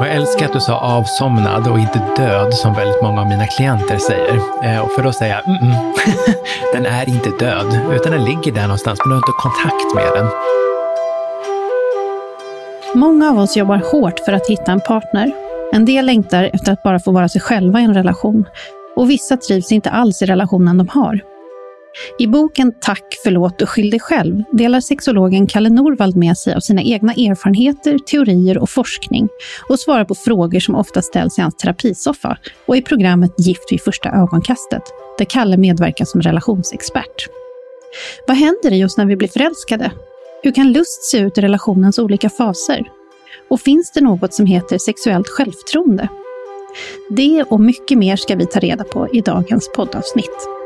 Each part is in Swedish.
Och jag älskar att du sa avsomnad och inte död som väldigt många av mina klienter säger. Eh, och för att säga, mm -mm. den är inte död, utan den ligger där någonstans, men du har inte kontakt med den. Många av oss jobbar hårt för att hitta en partner. En del längtar efter att bara få vara sig själva i en relation. Och vissa trivs inte alls i relationen de har. I boken Tack, förlåt och skyll dig själv delar sexologen Kalle Norvald med sig av sina egna erfarenheter, teorier och forskning och svarar på frågor som ofta ställs i hans terapisoffa och i programmet Gift vid första ögonkastet, där Kalle medverkar som relationsexpert. Vad händer i oss när vi blir förälskade? Hur kan lust se ut i relationens olika faser? Och finns det något som heter sexuellt självtroende? Det och mycket mer ska vi ta reda på i dagens poddavsnitt.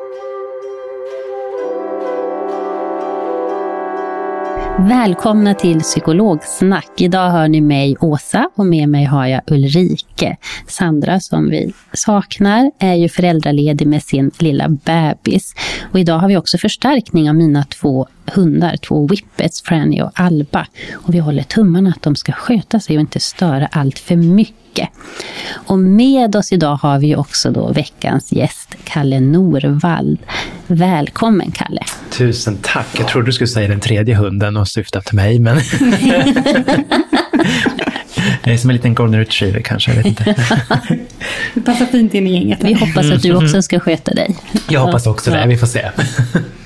Välkomna till Psykologsnack. Idag hör ni mig, Åsa, och med mig har jag Ulrike. Sandra, som vi saknar, är ju föräldraledig med sin lilla bebis. Och idag har vi också förstärkning av mina två hundar, två whippets, Franny och Alba. Och vi håller tummarna att de ska sköta sig och inte störa allt för mycket. Och med oss idag har vi också då veckans gäst, Kalle Norvald. Välkommen Kalle! Tusen tack! Jag trodde du skulle säga den tredje hunden och syfta till mig, men... Jag är som en liten golden retriever kanske, jag vet inte. det passar fint in i gänget. Vi hoppas att du också ska sköta dig. Jag hoppas också det, vi får se.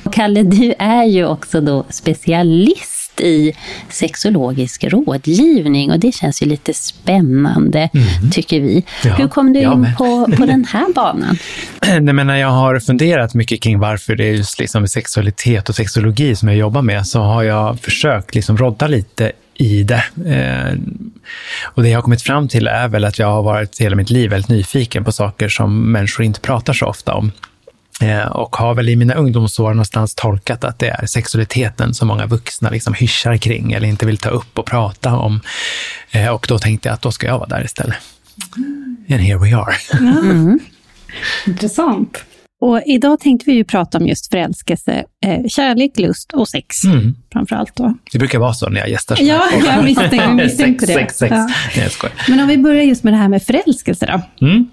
Kalle, du är ju också då specialist i sexologisk rådgivning och det känns ju lite spännande, mm. tycker vi. Ja, Hur kom du in på, på den här banan? Nej, men när jag har funderat mycket kring varför det är just liksom sexualitet och sexologi som jag jobbar med, så har jag försökt liksom rodda lite i det. Eh, och det jag har kommit fram till är väl att jag har varit hela mitt liv väldigt nyfiken på saker som människor inte pratar så ofta om. Eh, och har väl i mina ungdomsår någonstans tolkat att det är sexualiteten som många vuxna liksom hyschar kring eller inte vill ta upp och prata om. Eh, och då tänkte jag att då ska jag vara där istället. And here we are. Mm. Intressant. Och idag tänkte vi ju prata om just förälskelse, eh, kärlek, lust och sex. Mm. Framför allt då. Det brukar vara så när jag gästar Ja, jag misstänkte, det. Sex, sex. Ja. Nej, jag Men om vi börjar just med det här med förälskelse då. Mm.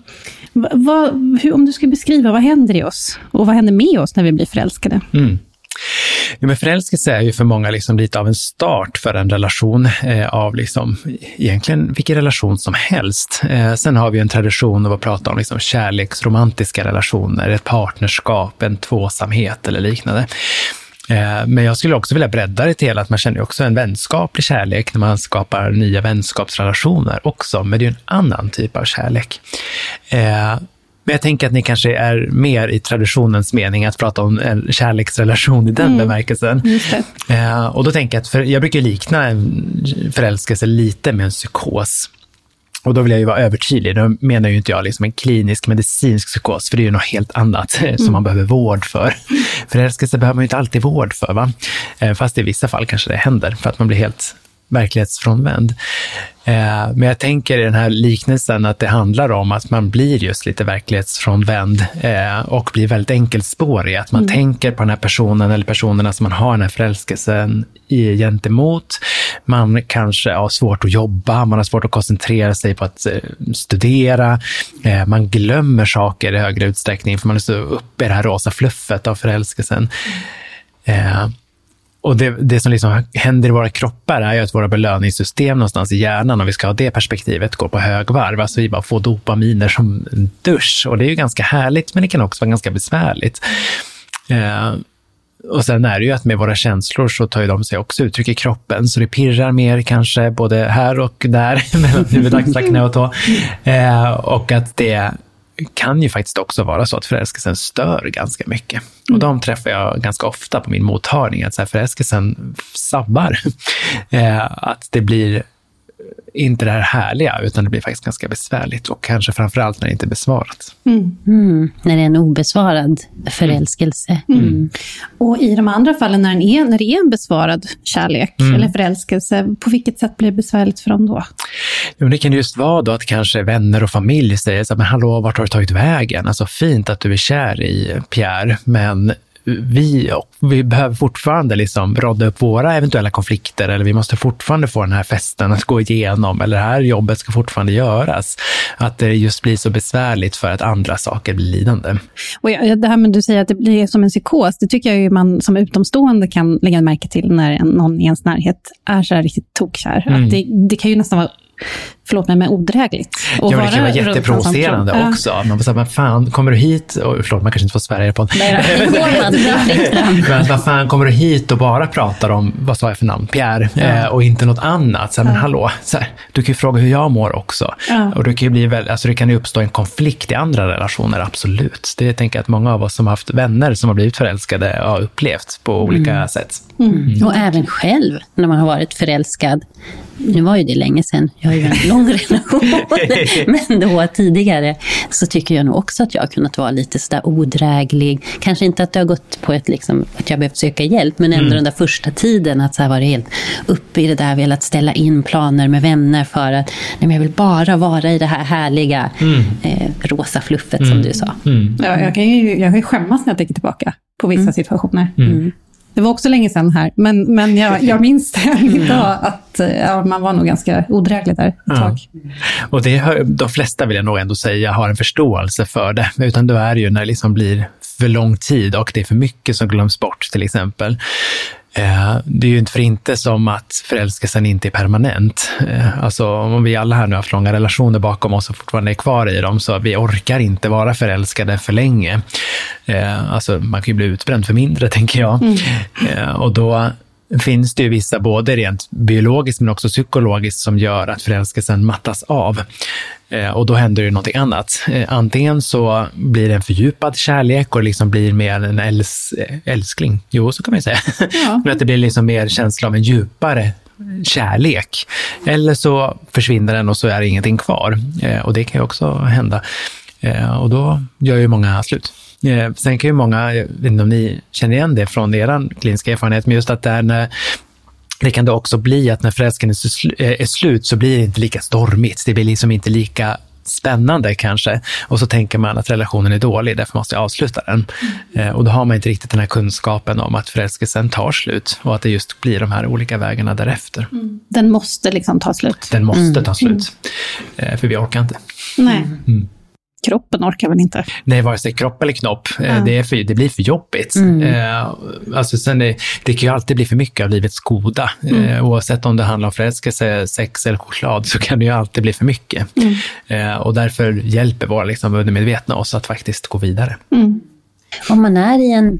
Vad, hur, om du skulle beskriva, vad händer i oss? Och vad händer med oss när vi blir förälskade? Mm. Ja, men förälskelse är ju för många liksom lite av en start för en relation eh, av liksom, egentligen vilken relation som helst. Eh, sen har vi en tradition av att prata om liksom kärleksromantiska relationer, ett partnerskap, en tvåsamhet eller liknande. Eh, men jag skulle också vilja bredda det till att man känner också en vänskaplig kärlek när man skapar nya vänskapsrelationer också, men det är en annan typ av kärlek. Eh, men jag tänker att ni kanske är mer i traditionens mening att prata om en kärleksrelation i den mm. bemärkelsen. Eh, och då tänker jag att, för, jag brukar likna en förälskelse lite med en psykos. Och då vill jag ju vara övertydlig. Då menar ju inte jag liksom en klinisk medicinsk psykos, för det är ju något helt annat mm. som man behöver vård för. Förälskelse behöver man ju inte alltid vård för, va? Eh, fast i vissa fall kanske det händer, för att man blir helt verklighetsfrånvänd. Eh, men jag tänker i den här liknelsen att det handlar om att man blir just lite verklighetsfrånvänd eh, och blir väldigt enkelspårig. Att man mm. tänker på den här personen eller personerna som man har den här förälskelsen i, gentemot. Man kanske har svårt att jobba, man har svårt att koncentrera sig på att eh, studera. Man glömmer saker i högre utsträckning för man är så uppe i det här rosa fluffet av förälskelsen. Mm. Och det, det som liksom händer i våra kroppar är ju att våra belöningssystem någonstans i hjärnan, om vi ska ha det perspektivet, går på högvarv. Alltså vi bara får dopaminer som en dusch. Och det är ju ganska härligt, men det kan också vara ganska besvärligt. Eh, och sen är det ju att med våra känslor så tar ju de sig också uttryck i kroppen, så det pirrar mer kanske både här och där, mellan huvud, axlar, knä och tå. Eh, och att det kan ju faktiskt också vara så att förälskelsen stör ganska mycket. Och de träffar jag ganska ofta på min mottagning, att så här, förälskelsen sabbar. Eh, att det blir inte det här härliga, utan det blir faktiskt ganska besvärligt och kanske framför allt när det inte är besvarat. Mm. Mm. När det är en obesvarad förälskelse. Mm. mm. Och i de andra fallen, när, är, när det är en besvarad kärlek mm. eller förälskelse, på vilket sätt blir det besvärligt för dem då? Jo, det kan just vara då att kanske vänner och familj säger så här, men hallå, vart har du tagit vägen? Alltså fint att du är kär i Pierre, men vi, vi behöver fortfarande liksom rodda upp våra eventuella konflikter eller vi måste fortfarande få den här festen att gå igenom eller det här jobbet ska fortfarande göras. Att det just blir så besvärligt för att andra saker blir lidande. Och det här med du säger att det blir som en psykos, det tycker jag ju man som utomstående kan lägga märke till när någon i ens närhet är så här riktigt tokkär. Mm. Att det, det kan ju nästan vara förlåt mig, men odrägligt. Och ja, det kan vara jätteprovocerande också. Ja. Man säga, men fan, kommer du hit? Och, förlåt, man kanske inte får svära på Men vad fan, kommer du hit och bara pratar om, vad sa jag för namn, Pierre, ja. eh, och inte något annat? Så här, men hallå, här, du kan ju fråga hur jag mår också. Och det kan ju bli väl, alltså det kan ju uppstå en konflikt i andra relationer, absolut. Det tänker jag att många av oss som har haft vänner som har blivit förälskade har upplevt på olika mm. sätt. Mm. Mm. Och även själv, när man har varit förälskad. Nu var ju det länge sedan, jag har ju en lång relation. Men då tidigare så tycker jag nog också att jag har kunnat vara lite sådär odräglig. Kanske inte att det har gått på ett, liksom, att jag behövt söka hjälp, men ändå mm. den där första tiden att så här varit helt uppe i det där, velat ställa in planer med vänner för att nej, men jag vill bara vara i det här härliga mm. eh, rosa fluffet som mm. du sa. Mm. Ja, jag, kan ju, jag kan ju skämmas när jag tänker tillbaka på vissa mm. situationer. Det var också länge sedan här, men, men jag, jag minns det idag, att ja, man var nog ganska odräglig där ett ja. tag. Och det, de flesta vill jag nog ändå säga har en förståelse för det, utan då är det ju när det liksom blir för lång tid och det är för mycket som glöms bort till exempel. Eh, det är ju inte för inte som att förälskelsen inte är permanent. Eh, alltså om vi alla här nu har haft långa relationer bakom oss och fortfarande är kvar i dem, så vi orkar inte vara förälskade för länge. Eh, alltså man kan ju bli utbränd för mindre, tänker jag. Mm. Och då finns det ju vissa, både rent biologiskt men också psykologiskt, som gör att förälskelsen mattas av. Eh, och då händer det någonting annat. Eh, antingen så blir det en fördjupad kärlek och liksom blir mer en äls älskling. Jo, så kan man ju säga. Ja. men att det blir liksom mer känsla av en djupare kärlek. Eller så försvinner den och så är det ingenting kvar. Eh, och det kan ju också hända. Och då gör ju många slut. Sen kan ju många, jag vet inte om ni känner igen det från er kliniska erfarenhet, men just att det är när det kan det också bli att när förälskelsen är slut så blir det inte lika stormigt. Det blir liksom inte lika spännande kanske. Och så tänker man att relationen är dålig, därför måste jag avsluta den. Mm. Och då har man inte riktigt den här kunskapen om att förälskelsen tar slut och att det just blir de här olika vägarna därefter. Mm. Den måste liksom ta slut? Den måste mm. ta slut. Mm. För vi orkar inte. Nej. Mm kroppen orkar väl inte? Nej, vare sig kropp eller knopp. Eh, ja. Det, är för, det blir för jobbigt. Mm. Eh, alltså sen det, det kan ju alltid bli för mycket av livets goda. Mm. Eh, oavsett om det handlar om förälskelse, sex eller choklad så kan det ju alltid bli för mycket. Mm. Och därför hjälper våra liksom, undermedvetna oss att faktiskt gå vidare. Mm. Om man är i en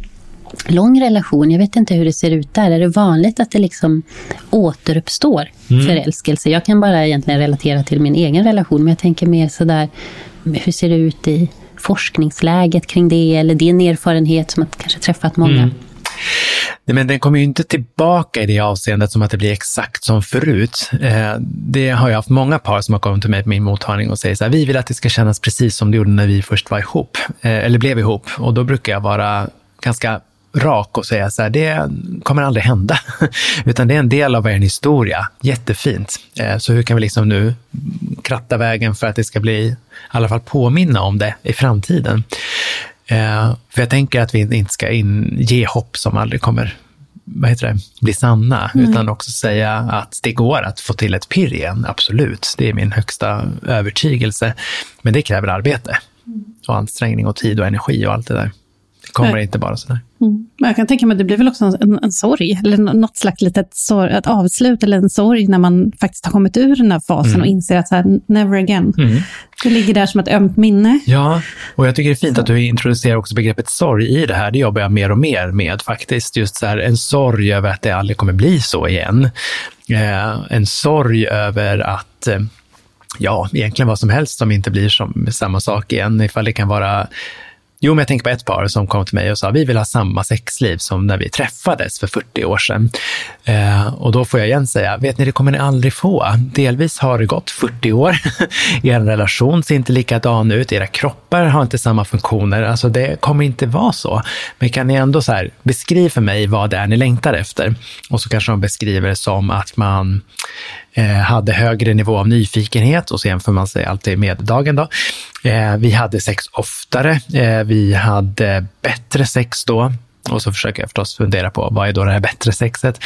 lång relation, jag vet inte hur det ser ut där, är det vanligt att det liksom återuppstår mm. förälskelse? Jag kan bara egentligen relatera till min egen relation, men jag tänker mer sådär, hur ser det ut i forskningsläget kring det, eller din erfarenhet som att kanske träffat många? Mm. Nej, men den kommer ju inte tillbaka i det avseendet som att det blir exakt som förut. Eh, det har jag haft många par som har kommit till mig på min mottagning och säger så här, vi vill att det ska kännas precis som det gjorde när vi först var ihop, eh, eller blev ihop. Och då brukar jag vara ganska rak och säga så här, det kommer aldrig hända. Utan det är en del av er historia. Jättefint. Eh, så hur kan vi liksom nu kratta vägen för att det ska bli, i alla fall påminna om det i framtiden? Eh, för jag tänker att vi inte ska in, ge hopp som aldrig kommer vad heter det, bli sanna, mm. utan också säga att det går att få till ett pirr igen, absolut. Det är min högsta övertygelse. Men det kräver arbete och ansträngning och tid och energi och allt det där. Kommer Nej. inte bara sådär. Mm. Jag kan tänka mig att det blir väl också en, en sorg, eller något slags litet sorg, ett avslut eller en sorg när man faktiskt har kommit ur den här fasen mm. och inser att så här, never again. Mm. Det ligger där som ett ömt minne. Ja, och jag tycker det är fint så. att du introducerar också begreppet sorg i det här. Det jobbar jag mer och mer med faktiskt. Just så här, en sorg över att det aldrig kommer bli så igen. Eh, en sorg över att eh, ja, egentligen vad som helst som inte blir som samma sak igen, ifall det kan vara Jo, men jag tänker på ett par som kom till mig och sa vi vill ha samma sexliv som när vi träffades för 40 år sedan. Eh, och då får jag igen säga, vet ni, det kommer ni aldrig få. Delvis har det gått 40 år. er relation ser inte likadan ut, era kroppar har inte samma funktioner. Alltså det kommer inte vara så. Men kan ni ändå så här, beskriva för mig vad det är ni längtar efter? Och så kanske de beskriver det som att man Eh, hade högre nivå av nyfikenhet och så jämför man sig alltid med dagen då. Eh, vi hade sex oftare, eh, vi hade bättre sex då och så försöker jag förstås fundera på vad är då det här bättre sexet?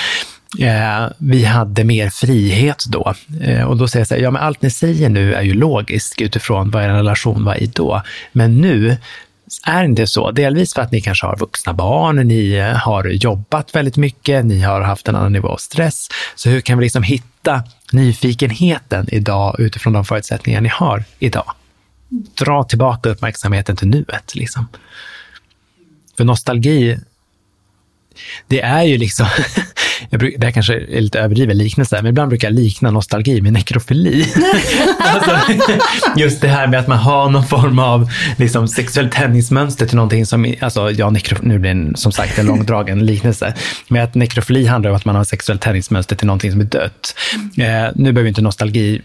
Eh, vi hade mer frihet då. Eh, och då säger jag så här, ja men allt ni säger nu är ju logiskt utifrån vad er relation var i då. Men nu är inte så. Delvis för att ni kanske har vuxna barn, ni har jobbat väldigt mycket, ni har haft en annan nivå av stress. Så hur kan vi liksom hitta nyfikenheten idag utifrån de förutsättningar ni har idag? Dra tillbaka uppmärksamheten till nuet. Liksom. För nostalgi, det är ju liksom, jag bruk, det här kanske är lite överdriven liknelse, men ibland brukar jag likna nostalgi med nekrofili. alltså, just det här med att man har någon form av liksom, sexuellt tändningsmönster till någonting som, alltså, ja, nekro, nu blir det som sagt en långdragen liknelse, men att nekrofili handlar om att man har sexuellt tändningsmönster till någonting som är dött. Eh, nu behöver inte nostalgi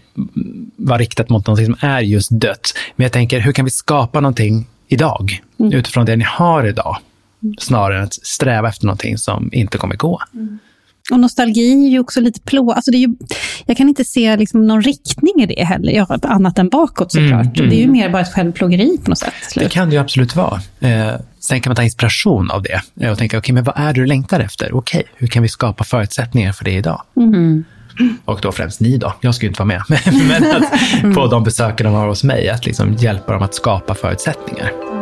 vara riktat mot någonting som är just dött, men jag tänker, hur kan vi skapa någonting idag, mm. utifrån det ni har idag? Snarare än att sträva efter någonting som inte kommer gå. Mm. Och nostalgi är ju också lite plå... Alltså det är ju, jag kan inte se liksom någon riktning i det heller, ja, annat än bakåt såklart. Mm, mm. Det är ju mer bara ett självplågeri på något sätt. Det kan det ju absolut vara. Eh, sen kan man ta inspiration av det eh, och tänka, okej, okay, men vad är det du längtar efter? Okej, okay, hur kan vi skapa förutsättningar för det idag? Mm. Och då främst ni då, jag ska ju inte vara med, men att få de besökarna har hos mig, att liksom hjälpa dem att skapa förutsättningar.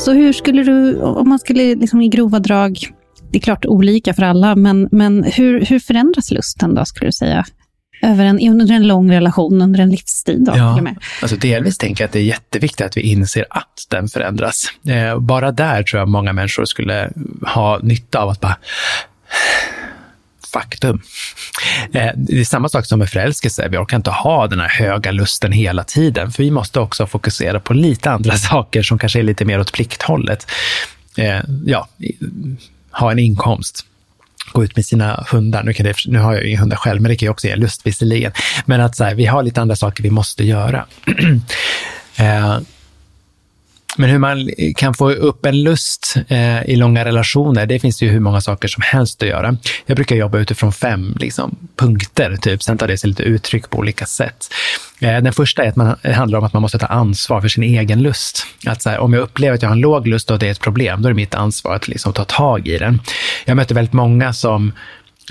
Så hur skulle du, om man skulle liksom i grova drag, det är klart olika för alla, men, men hur, hur förändras lusten då, skulle du säga? Över en, under en lång relation, under en livstid? Då, ja, alltså delvis tänker jag att det är jätteviktigt att vi inser att den förändras. Eh, bara där tror jag många människor skulle ha nytta av att bara faktum. Eh, det är samma sak som med förälskelse. Vi orkar inte ha den här höga lusten hela tiden, för vi måste också fokusera på lite andra saker som kanske är lite mer åt plikthållet. Eh, ja, ha en inkomst gå ut med sina hundar. Nu, kan det, nu har jag ju inga hundar själv, men det kan ju också ge lust visserligen. Men att så här, vi har lite andra saker vi måste göra. eh, men hur man kan få upp en lust eh, i långa relationer, det finns ju hur många saker som helst att göra. Jag brukar jobba utifrån fem liksom, punkter, typ. sen tar det sig lite uttryck på olika sätt. Eh, den första är att man, handlar om att man måste ta ansvar för sin egen lust. Att så här, om jag upplever att jag har en låg lust och det är ett problem, då är det mitt ansvar att liksom, ta tag i den. Jag möter väldigt många som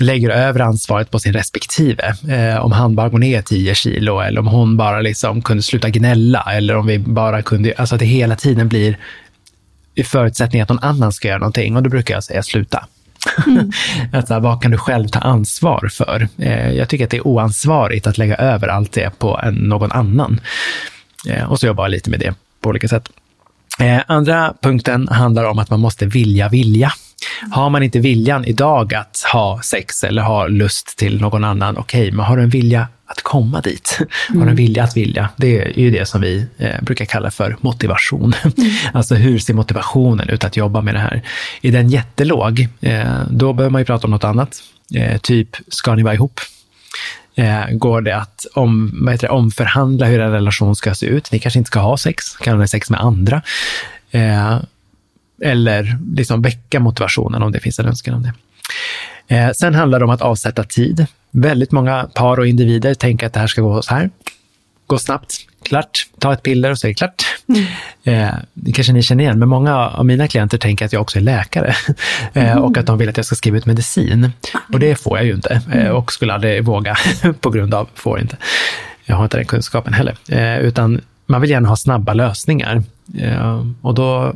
lägger över ansvaret på sin respektive. Eh, om han bara går ner 10 kilo eller om hon bara liksom kunde sluta gnälla eller om vi bara kunde, alltså att det hela tiden blir i förutsättning att någon annan ska göra någonting och då brukar jag säga sluta. Mm. att, så här, vad kan du själv ta ansvar för? Eh, jag tycker att det är oansvarigt att lägga över allt det på en, någon annan. Eh, och så jobbar jag lite med det på olika sätt. Eh, andra punkten handlar om att man måste vilja vilja. Har man inte viljan idag att ha sex eller ha lust till någon annan, okej, okay, men har du en vilja att komma dit? Mm. Har du en mm. vilja att vilja? Det är ju det som vi eh, brukar kalla för motivation. Mm. alltså hur ser motivationen ut att jobba med det här? Är den jättelåg, eh, då behöver man ju prata om något annat. Eh, typ, ska ni vara ihop? Eh, går det att om, det, omförhandla hur en relation ska se ut? Ni kanske inte ska ha sex, kan ha sex med andra. Eller liksom väcka motivationen om det finns en önskan om det. Eh, sen handlar det om att avsätta tid. Väldigt många par och individer tänker att det här ska gå så här. Gå snabbt, klart, ta ett piller och så är det klart. Mm. Eh, det kanske ni känner igen, men många av mina klienter tänker att jag också är läkare eh, och att de vill att jag ska skriva ut medicin. Och det får jag ju inte eh, och skulle aldrig våga på grund av, får inte. Jag har inte den kunskapen heller, eh, utan man vill gärna ha snabba lösningar. Eh, och då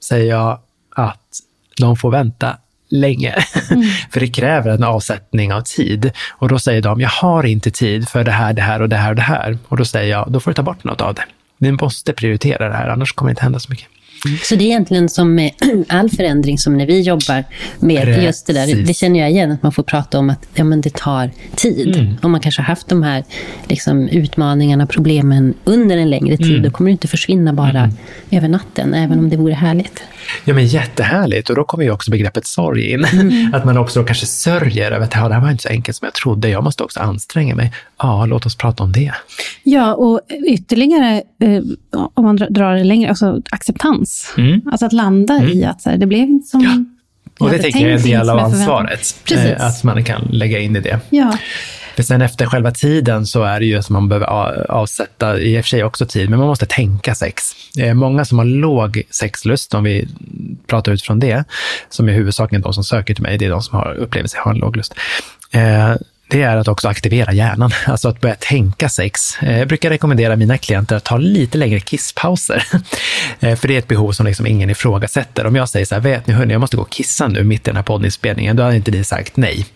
säger jag att de får vänta länge. Mm. för det kräver en avsättning av tid. Och då säger de, jag har inte tid för det här, det här och det här och det här. Och då säger jag, då får du ta bort något av det. Ni måste prioritera det här, annars kommer det inte hända så mycket. Så det är egentligen som med all förändring som när vi jobbar med Precis. just det där. Det känner jag igen, att man får prata om att ja, men det tar tid. Mm. Om man kanske har haft de här liksom, utmaningarna, problemen under en längre tid, mm. då kommer det inte försvinna bara mm. över natten, även om det vore härligt. Ja, men jättehärligt. Och då kommer ju också begreppet sorg in. Mm. Att man också kanske sörjer över att det här var inte så enkelt som jag trodde. Jag måste också anstränga mig. Ja, låt oss prata om det. Ja, och ytterligare, eh, om man drar det längre, alltså acceptans. Mm. Alltså att landa mm. i att så här, det blev inte som ja. Och det tänker jag är en del av ansvaret. Eh, att man kan lägga in i det. Ja. För sen efter själva tiden så är det ju att man behöver avsätta, i och för sig också tid, men man måste tänka sex. Eh, många som har låg sexlust, om vi pratar utifrån det, som är huvudsakligen de som söker till mig, det är de som har, upplever sig ha en låg lust. Eh, det är att också aktivera hjärnan, alltså att börja tänka sex. Eh, jag brukar rekommendera mina klienter att ta lite längre kisspauser. För det är ett behov som liksom ingen ifrågasätter. Om jag säger så här, vet ni hörni, jag måste gå och kissa nu mitt i den här poddinspelningen, då hade inte ni sagt nej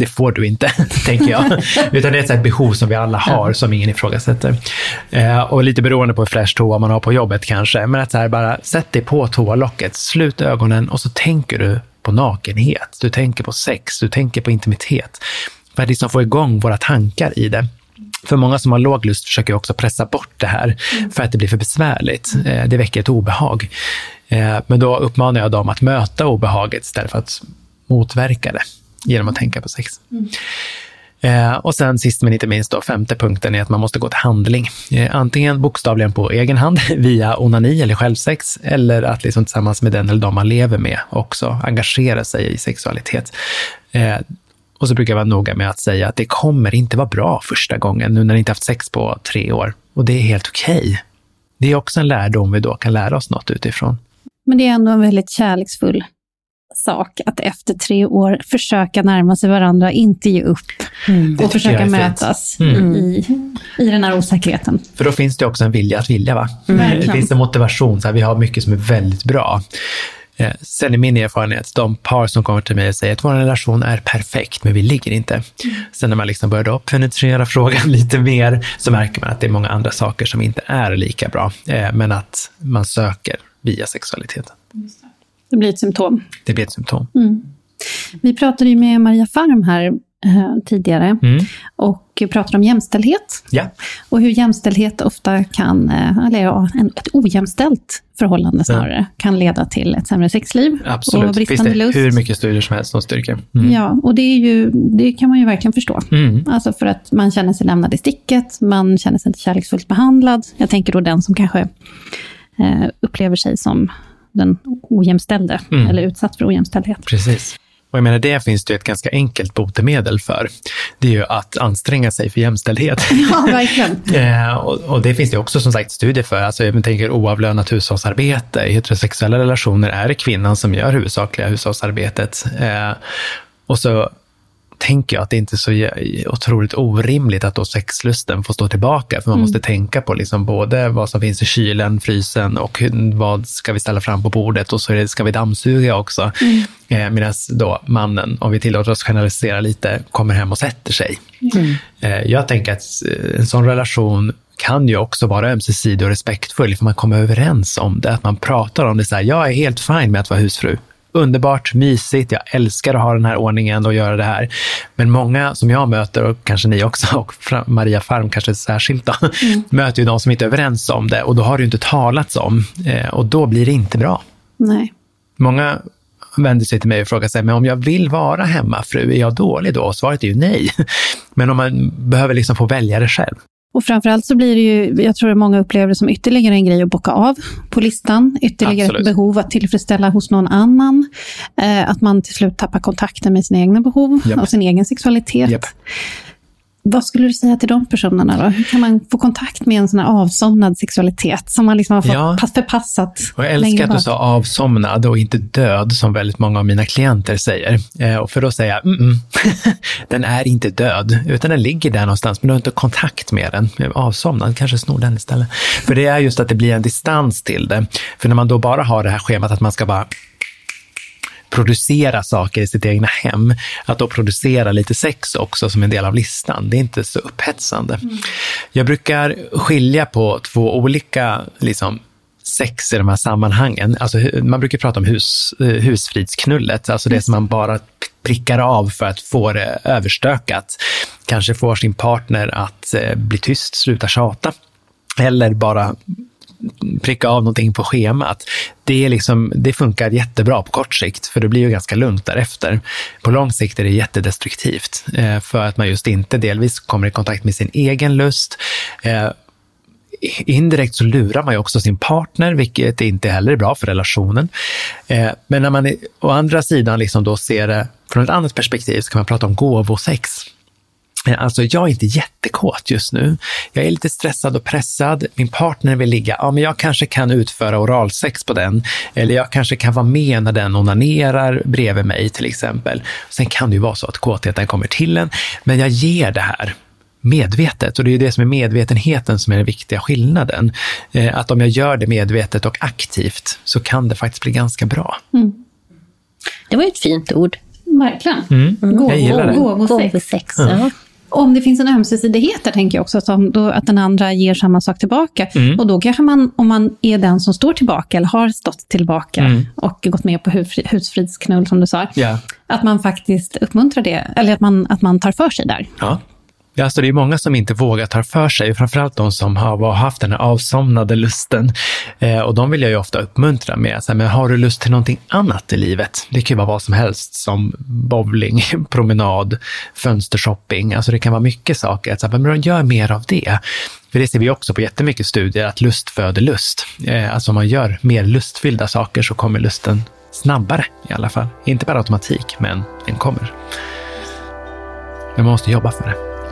det får du inte, tänker jag. Utan det är ett behov som vi alla har, som ingen ifrågasätter. Eh, och lite beroende på hur fräsch toa man har på jobbet kanske. Men att så här bara, sätt dig på toalocket, slut ögonen och så tänker du på nakenhet. Du tänker på sex, du tänker på intimitet. För att liksom få igång våra tankar i det. För många som har låg lust försöker också pressa bort det här för att det blir för besvärligt. Eh, det väcker ett obehag. Eh, men då uppmanar jag dem att möta obehaget istället för att motverka det genom att tänka på sex. Mm. Eh, och sen sist men inte minst då, femte punkten är att man måste gå till handling. Eh, antingen bokstavligen på egen hand via onani eller självsex eller att liksom tillsammans med den eller de man lever med också engagera sig i sexualitet. Eh, och så brukar jag vara noga med att säga att det kommer inte vara bra första gången nu när ni inte haft sex på tre år. Och det är helt okej. Okay. Det är också en lärdom vi då kan lära oss något utifrån. Men det är ändå en väldigt kärleksfull sak att efter tre år försöka närma sig varandra, inte ge upp mm, och försöka mötas mm. i, i den här osäkerheten. För då finns det också en vilja att vilja. Va? Mm. Det finns en motivation, så här, vi har mycket som är väldigt bra. Eh, sen är min erfarenhet, de par som kommer till mig och säger att vår relation är perfekt, men vi ligger inte. Mm. Sen när man liksom börjar penetrera frågan lite mer, så märker man att det är många andra saker som inte är lika bra, eh, men att man söker via sexualiteten. Det blir ett symptom. Det blir ett symptom. Mm. Vi pratade ju med Maria Farm här eh, tidigare mm. och pratade om jämställdhet. Ja. Och hur jämställdhet ofta kan, eh, eller ja, ett ojämställt förhållande snarare, ja. kan leda till ett sämre sexliv. Absolut, och bristande finns det lust. hur mycket studier som helst som styrker. Mm. Ja, och det, är ju, det kan man ju verkligen förstå. Mm. Alltså för att man känner sig lämnad i sticket, man känner sig inte kärleksfullt behandlad. Jag tänker då den som kanske eh, upplever sig som den ojämställde, mm. eller utsatt för ojämställdhet. Precis. Och jag menar, det finns det ett ganska enkelt botemedel för. Det är ju att anstränga sig för jämställdhet. Ja, verkligen. eh, och, och, det finns det också som sagt studier för. Alltså, jag tänker oavlönat hushållsarbete. I heterosexuella relationer är det kvinnan som gör huvudsakliga hushållsarbetet. Eh, och så tänker jag att det inte är så otroligt orimligt att då sexlusten får stå tillbaka. För man mm. måste tänka på liksom både vad som finns i kylen, frysen och vad ska vi ställa fram på bordet och så det, ska vi dammsuga också. Mm. Eh, Medan då mannen, om vi tillåter oss generalisera lite, kommer hem och sätter sig. Mm. Eh, jag tänker att eh, en sån relation kan ju också vara ömsesidig och respektfull, för man kommer överens om det. Att man pratar om det så här, jag är helt fin med att vara husfru underbart, mysigt, jag älskar att ha den här ordningen och göra det här. Men många som jag möter, och kanske ni också, och Maria Farm kanske särskilt, då, mm. möter ju de som inte är överens om det och då har det inte talats om eh, och då blir det inte bra. Nej. Många vänder sig till mig och frågar sig, men om jag vill vara hemmafru, är jag dålig då? Och svaret är ju nej. Men om man behöver liksom få välja det själv. Och framförallt så blir det ju, jag tror att många upplever det som ytterligare en grej att bocka av på listan. Ytterligare Absolut. ett behov att tillfredsställa hos någon annan. Eh, att man till slut tappar kontakten med sina egna behov Japp. och sin egen sexualitet. Japp. Vad skulle du säga till de personerna då? Hur kan man få kontakt med en sån här avsomnad sexualitet som man liksom har fått Ja. pass förpassat Och jag älskar att du sa avsomnad och inte död, som väldigt många av mina klienter säger. Eh, och för då säger jag, mm, mm. den är inte död, utan den ligger där någonstans, men du har inte kontakt med den. Avsomnad, kanske snor den istället. För det är just att det blir en distans till det. För när man då bara har det här schemat att man ska bara producera saker i sitt egna hem, att då producera lite sex också som en del av listan, det är inte så upphetsande. Jag brukar skilja på två olika liksom, sex i de här sammanhangen. Alltså, man brukar prata om hus, eh, husfridsknullet, alltså det som man bara prickar av för att få det överstökat. Kanske får sin partner att eh, bli tyst, sluta tjata. Eller bara pricka av någonting på schemat. Det, är liksom, det funkar jättebra på kort sikt, för det blir ju ganska lugnt därefter. På lång sikt är det jättedestruktivt, eh, för att man just inte delvis kommer i kontakt med sin egen lust. Eh, indirekt så lurar man ju också sin partner, vilket inte heller är bra för relationen. Eh, men när man å andra sidan liksom då ser det från ett annat perspektiv så kan man prata om gåvosex. Eh, Alltså, jag är inte jättekåt just nu. Jag är lite stressad och pressad. Min partner vill ligga. Ja, men jag kanske kan utföra oralsex på den. Eller jag kanske kan vara med när den onanerar bredvid mig till exempel. Sen kan det ju vara så att kåtheten kommer till en. Men jag ger det här medvetet. Och det är ju det som är medvetenheten som är den viktiga skillnaden. Eh, Att om jag gör det medvetet och aktivt så kan det faktiskt bli ganska bra. Det var ju ett fint ord. Verkligen. Mm. jag gillar det. Gåvosex. Gåvosex. Om det finns en ömsesidighet där, tänker jag också, som då, att den andra ger samma sak tillbaka. Mm. Och då kanske man, om man är den som står tillbaka, eller har stått tillbaka Mm. och gått med på husfri- husfridsknull, som du sa, Ja. att man faktiskt uppmuntrar det, eller att man, att man tar för sig där. Ja. Ja, alltså det är många som inte vågar ta för sig, framförallt de som har haft den här avsomnade lusten. Eh, och de vill jag ju ofta uppmuntra med, så här, men har du lust till någonting annat i livet? Det kan ju vara vad som helst, som bowling, promenad, fönstershopping. Alltså det kan vara mycket saker. Så här, men gör mer av det. För det ser vi också på jättemycket studier, att lust föder lust. Eh, alltså om man gör mer lustfyllda saker så kommer lusten snabbare i alla fall. Inte per automatik, men den kommer. Men man måste jobba för det.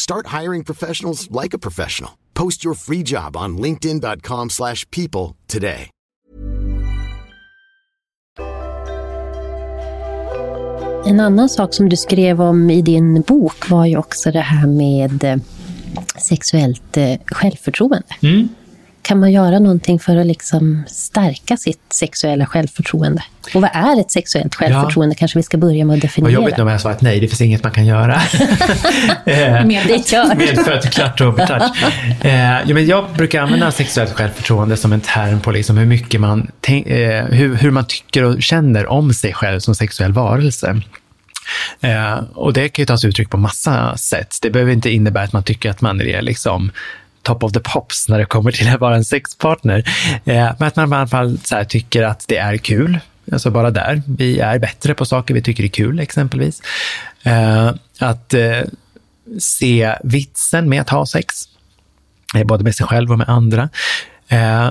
Start hiring professionals like a professional. Post your free job on linkedin.com/people slash people today. En annan sak som du skrev om i din bok var ju också det här med eh, sexuellt eh, självförtroende. Kan man göra någonting för att liksom stärka sitt sexuella självförtroende? Och vad är ett sexuellt självförtroende? Kanske vi ska börja med att Vad definiera. jobbigt om jag svarat nej, det finns inget man kan göra. Eh. Medfött, klart och touch. Eh, ja, men jag brukar använda sexuellt självförtroende som en term på liksom hur mycket man, eh, hur, hur man tycker och känner om sig själv som sexuell varelse. Eh, och det kan ju ta sig uttryck på massa sätt. Det behöver inte innebära att man tycker att man är liksom top of the pops när det kommer till att vara en sexpartner. Eh, men att man i alla fall så här, tycker att det är kul. Alltså bara där. Vi är bättre på saker vi tycker är kul exempelvis. Eh, att eh, se vitsen med att ha sex. Eh, både med sig själv och med andra. Eh,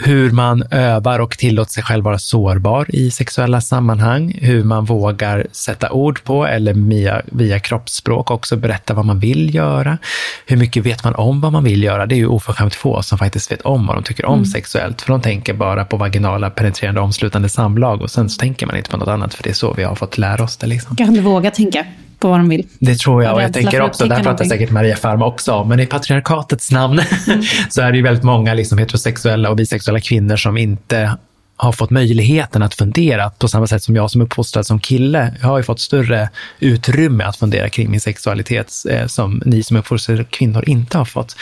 hur man övar och tillåter sig själv vara sårbar i sexuella sammanhang, hur man vågar sätta ord på eller via, via kroppsspråk också berätta vad man vill göra. Hur mycket vet man om vad man vill göra? Det är ju oförskämt få som faktiskt vet om vad de tycker om mm. sexuellt, för de tänker bara på vaginala, penetrerande, omslutande samlag och sen så tänker man inte på något annat, för det är så vi har fått lära oss det. Liksom. Kan du våga tänka? På vad de vill. Det tror jag och jag tänker också, där pratar säkert Maria Farm också om, men i patriarkatets namn mm. så är det ju väldigt många liksom heterosexuella och bisexuella kvinnor som inte har fått möjligheten att fundera på samma sätt som jag som uppfostrad som kille. Jag har ju fått större utrymme att fundera kring min sexualitet eh, som ni som uppfostrade kvinnor inte har fått.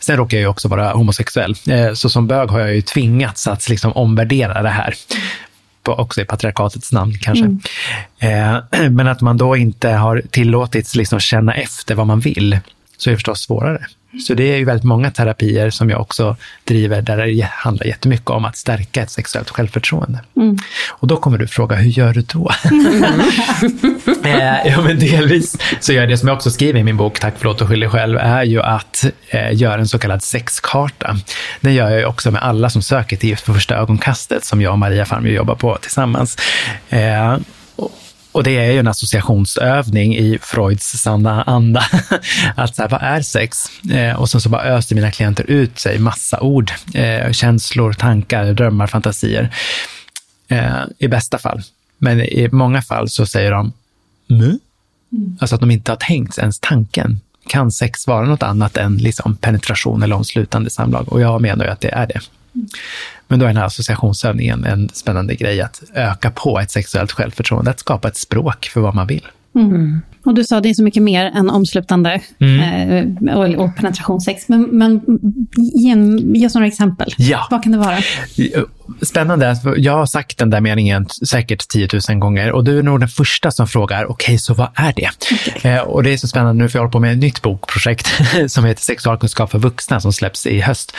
Sen råkar jag ju också vara homosexuell, eh, så som bög har jag ju tvingats att liksom omvärdera det här också i patriarkatets namn kanske. Mm. Eh, men att man då inte har tillåtits liksom känna efter vad man vill, så är det förstås svårare. Så det är ju väldigt många terapier som jag också driver där det handlar jättemycket om att stärka ett sexuellt självförtroende. Mm. Och då kommer du fråga, hur gör du då? Eh, ja, men delvis så gör jag det som jag också skriver i min bok Tack, förlåt och skyll dig själv, är ju att eh, göra en så kallad sexkarta. Den gör jag också med alla som söker till Gift på första ögonkastet, som jag och Maria Farm jobbar på tillsammans. Eh, och det är ju en associationsövning i Freuds sanna anda. att så här, vad är sex? Eh, och sen så bara öser mina klienter ut sig massa ord, eh, känslor, tankar, drömmar, fantasier. Eh, I bästa fall. Men i många fall så säger de mu. Mm. Alltså att de inte har tänkt ens tanken. Kan sex vara något annat än liksom penetration eller omslutande samlag? Och jag menar ju att det är det. Mm. Men då är den här associationsövningen en spännande grej att öka på ett sexuellt självförtroende, att skapa ett språk för vad man vill. Mm. Och du sa det är så mycket mer än omslutande mm. eh, och, och penetrationssex. Men, men ge, ge oss några exempel. Ja. Vad kan det vara? Spännande. Jag har sagt den där meningen säkert 10 000 gånger och du är nog den första som frågar, okej, okay, så vad är det? Okay. Eh, och det är så spännande nu, för jag håller på med ett nytt bokprojekt som heter Sexualkunskap för vuxna som släpps i höst.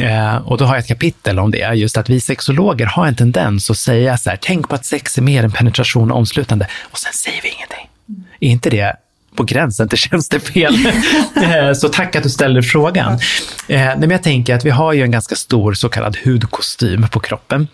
Eh, och då har jag ett kapitel om det, just att vi sexologer har en tendens att säga så här, tänk på att sex är mer än penetration och omslutande, och sen säger vi ingenting. Är inte det på gränsen till tjänstefel? Eh, så tack att du ställer frågan. Eh, men jag tänker att vi har ju en ganska stor så kallad hudkostym på kroppen.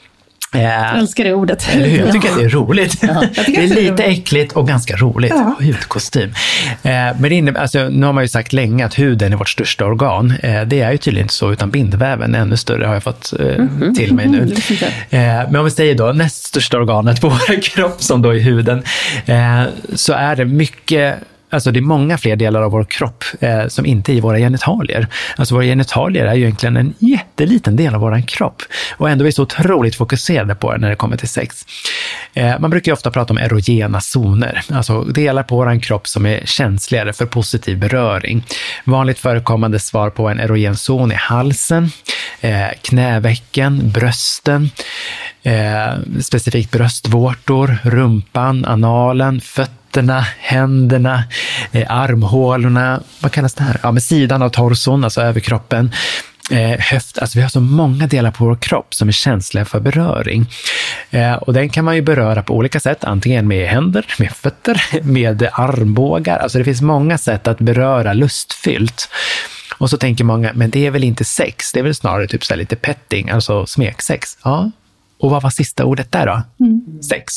Jag älskar det ordet. Eller hur? Jag tycker att det är roligt. Ja, det är lite äckligt och ganska roligt. Ja. Hudkostym. Eh, men det innebär, alltså, nu har man ju sagt länge att huden är vårt största organ. Eh, det är ju tydligen inte så, utan bindväven är ännu större har jag fått mm -hmm. till mig nu. Mm, men om vi säger då näst största organet på vår kropp, som då är huden, så är det mycket Alltså det är många fler delar av vår kropp eh, som inte är i våra genitalier. Alltså våra genitalier är ju egentligen en jätteliten del av vår kropp och ändå är vi så otroligt fokuserade på det när det kommer till sex. Eh, man brukar ju ofta prata om erogena zoner, alltså delar på vår kropp som är känsligare för positiv beröring. Vanligt förekommande svar på en erogen zon är halsen, eh, knävecken, brösten, eh, specifikt bröstvårtor, rumpan, analen, fötterna fötterna, händerna, eh, armhålorna, vad kallas det här? Ja, med sidan av torson, alltså överkroppen. Eh, höft, alltså vi har så många delar på vår kropp som är känsliga för beröring. Eh, och den kan man ju beröra på olika sätt, antingen med händer, med fötter, med armbågar. Alltså det finns många sätt att beröra lustfyllt. Och så tänker många, men det är väl inte sex, det är väl snarare typ så lite petting, alltså smeksex. Ja, och vad var sista ordet där då? Mm. Sex.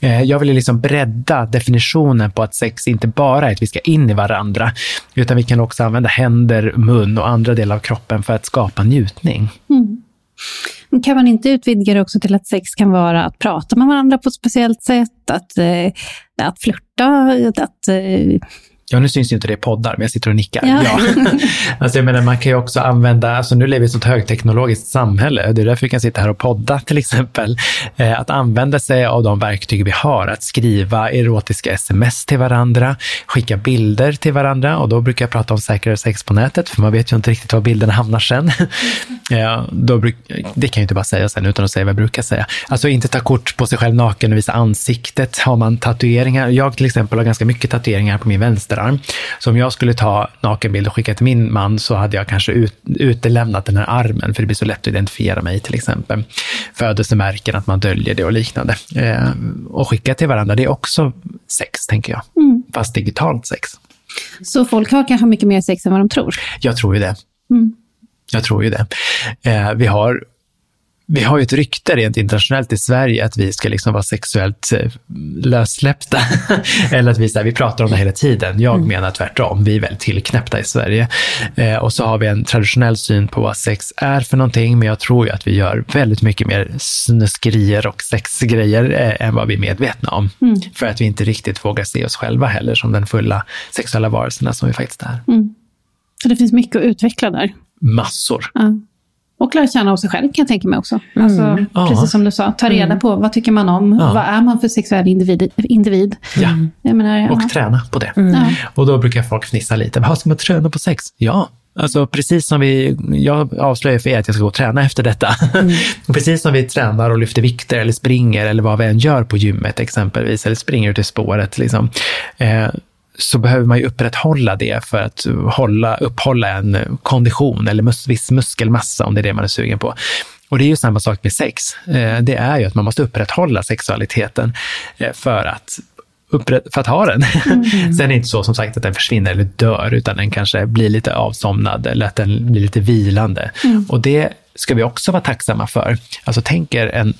Eh, jag vill liksom bredda definitionen på att sex inte bara är att vi ska in i varandra, utan vi kan också använda händer, mun och andra delar av kroppen för att skapa njutning. Mm. Kan man inte utvidga det också till att sex kan vara att prata med varandra på ett speciellt sätt, att, eh, att flirta, att eh, Ja, nu syns ju inte det i poddar, men jag sitter och nickar. Ja. ja. alltså, jag menar, man kan ju också använda, alltså nu lever vi i ett sånt högteknologiskt samhälle, det är därför vi kan sitta här och podda till exempel. Eh, att använda sig av de verktyg vi har, att skriva erotiska sms till varandra, skicka bilder till varandra och då brukar jag prata om säkrare sex på nätet, för man vet ju inte riktigt var bilderna hamnar sen. eh, då bruk, det kan jag inte bara säga sen utan att säga vad jag brukar säga. Alltså inte ta kort på sig själv naken och visa ansiktet. Har man tatueringar, jag till exempel har ganska mycket tatueringar på min vänster arm. Så om jag skulle ta nakenbild och skicka till min man så hade jag kanske ut, utelämnat den här armen, för det blir så lätt att identifiera mig till exempel. Födelsemärken, att man döljer det och liknande. Eh, och skicka till varandra, det är också sex, tänker jag. Mm. Fast digitalt sex. Så folk har kanske mycket mer sex än vad de tror? Jag tror ju det. Mm. Jag tror ju det. Eh, vi har vi har ju ett rykte rent internationellt i Sverige att vi ska liksom vara sexuellt eh, lössläppta. Eller att vi, så här, vi pratar om det hela tiden. Jag mm. menar tvärtom. Vi är väldigt tillknäppta i Sverige. Eh, och så har vi en traditionell syn på vad sex är för någonting. Men jag tror ju att vi gör väldigt mycket mer snuskerier och sexgrejer eh, än vad vi är medvetna om. Mm. För att vi inte riktigt vågar se oss själva heller som den fulla sexuella varelserna som vi faktiskt är. Mm. Så det finns mycket att utveckla där? Massor. Ja. Och lära känna av sig själv kan jag tänka mig också. Mm. Alltså, ja. Precis som du sa, ta reda mm. på vad tycker man om, ja. vad är man för sexuell individ. individ. Ja. Menar, och träna på det. Mm. Och då brukar folk fnissa lite, vad ska man träna på sex? Ja, Alltså precis som vi, jag avslöjar för er att jag ska gå och träna efter detta. Mm. precis som vi tränar och lyfter vikter eller springer eller vad vi än gör på gymmet exempelvis, eller springer ut i spåret, liksom, eh, så behöver man ju upprätthålla det för att hålla, upphålla en kondition eller mus, viss muskelmassa om det är det man är sugen på. Och det är ju samma sak med sex. Eh, det är ju att man måste upprätthålla sexualiteten eh, för att för att ha den. Mm. Sen är det inte så som sagt att den försvinner eller dör, utan den kanske blir lite avsomnad eller att den blir lite vilande. Mm. Och det ska vi också vara tacksamma för. Alltså tänk er en,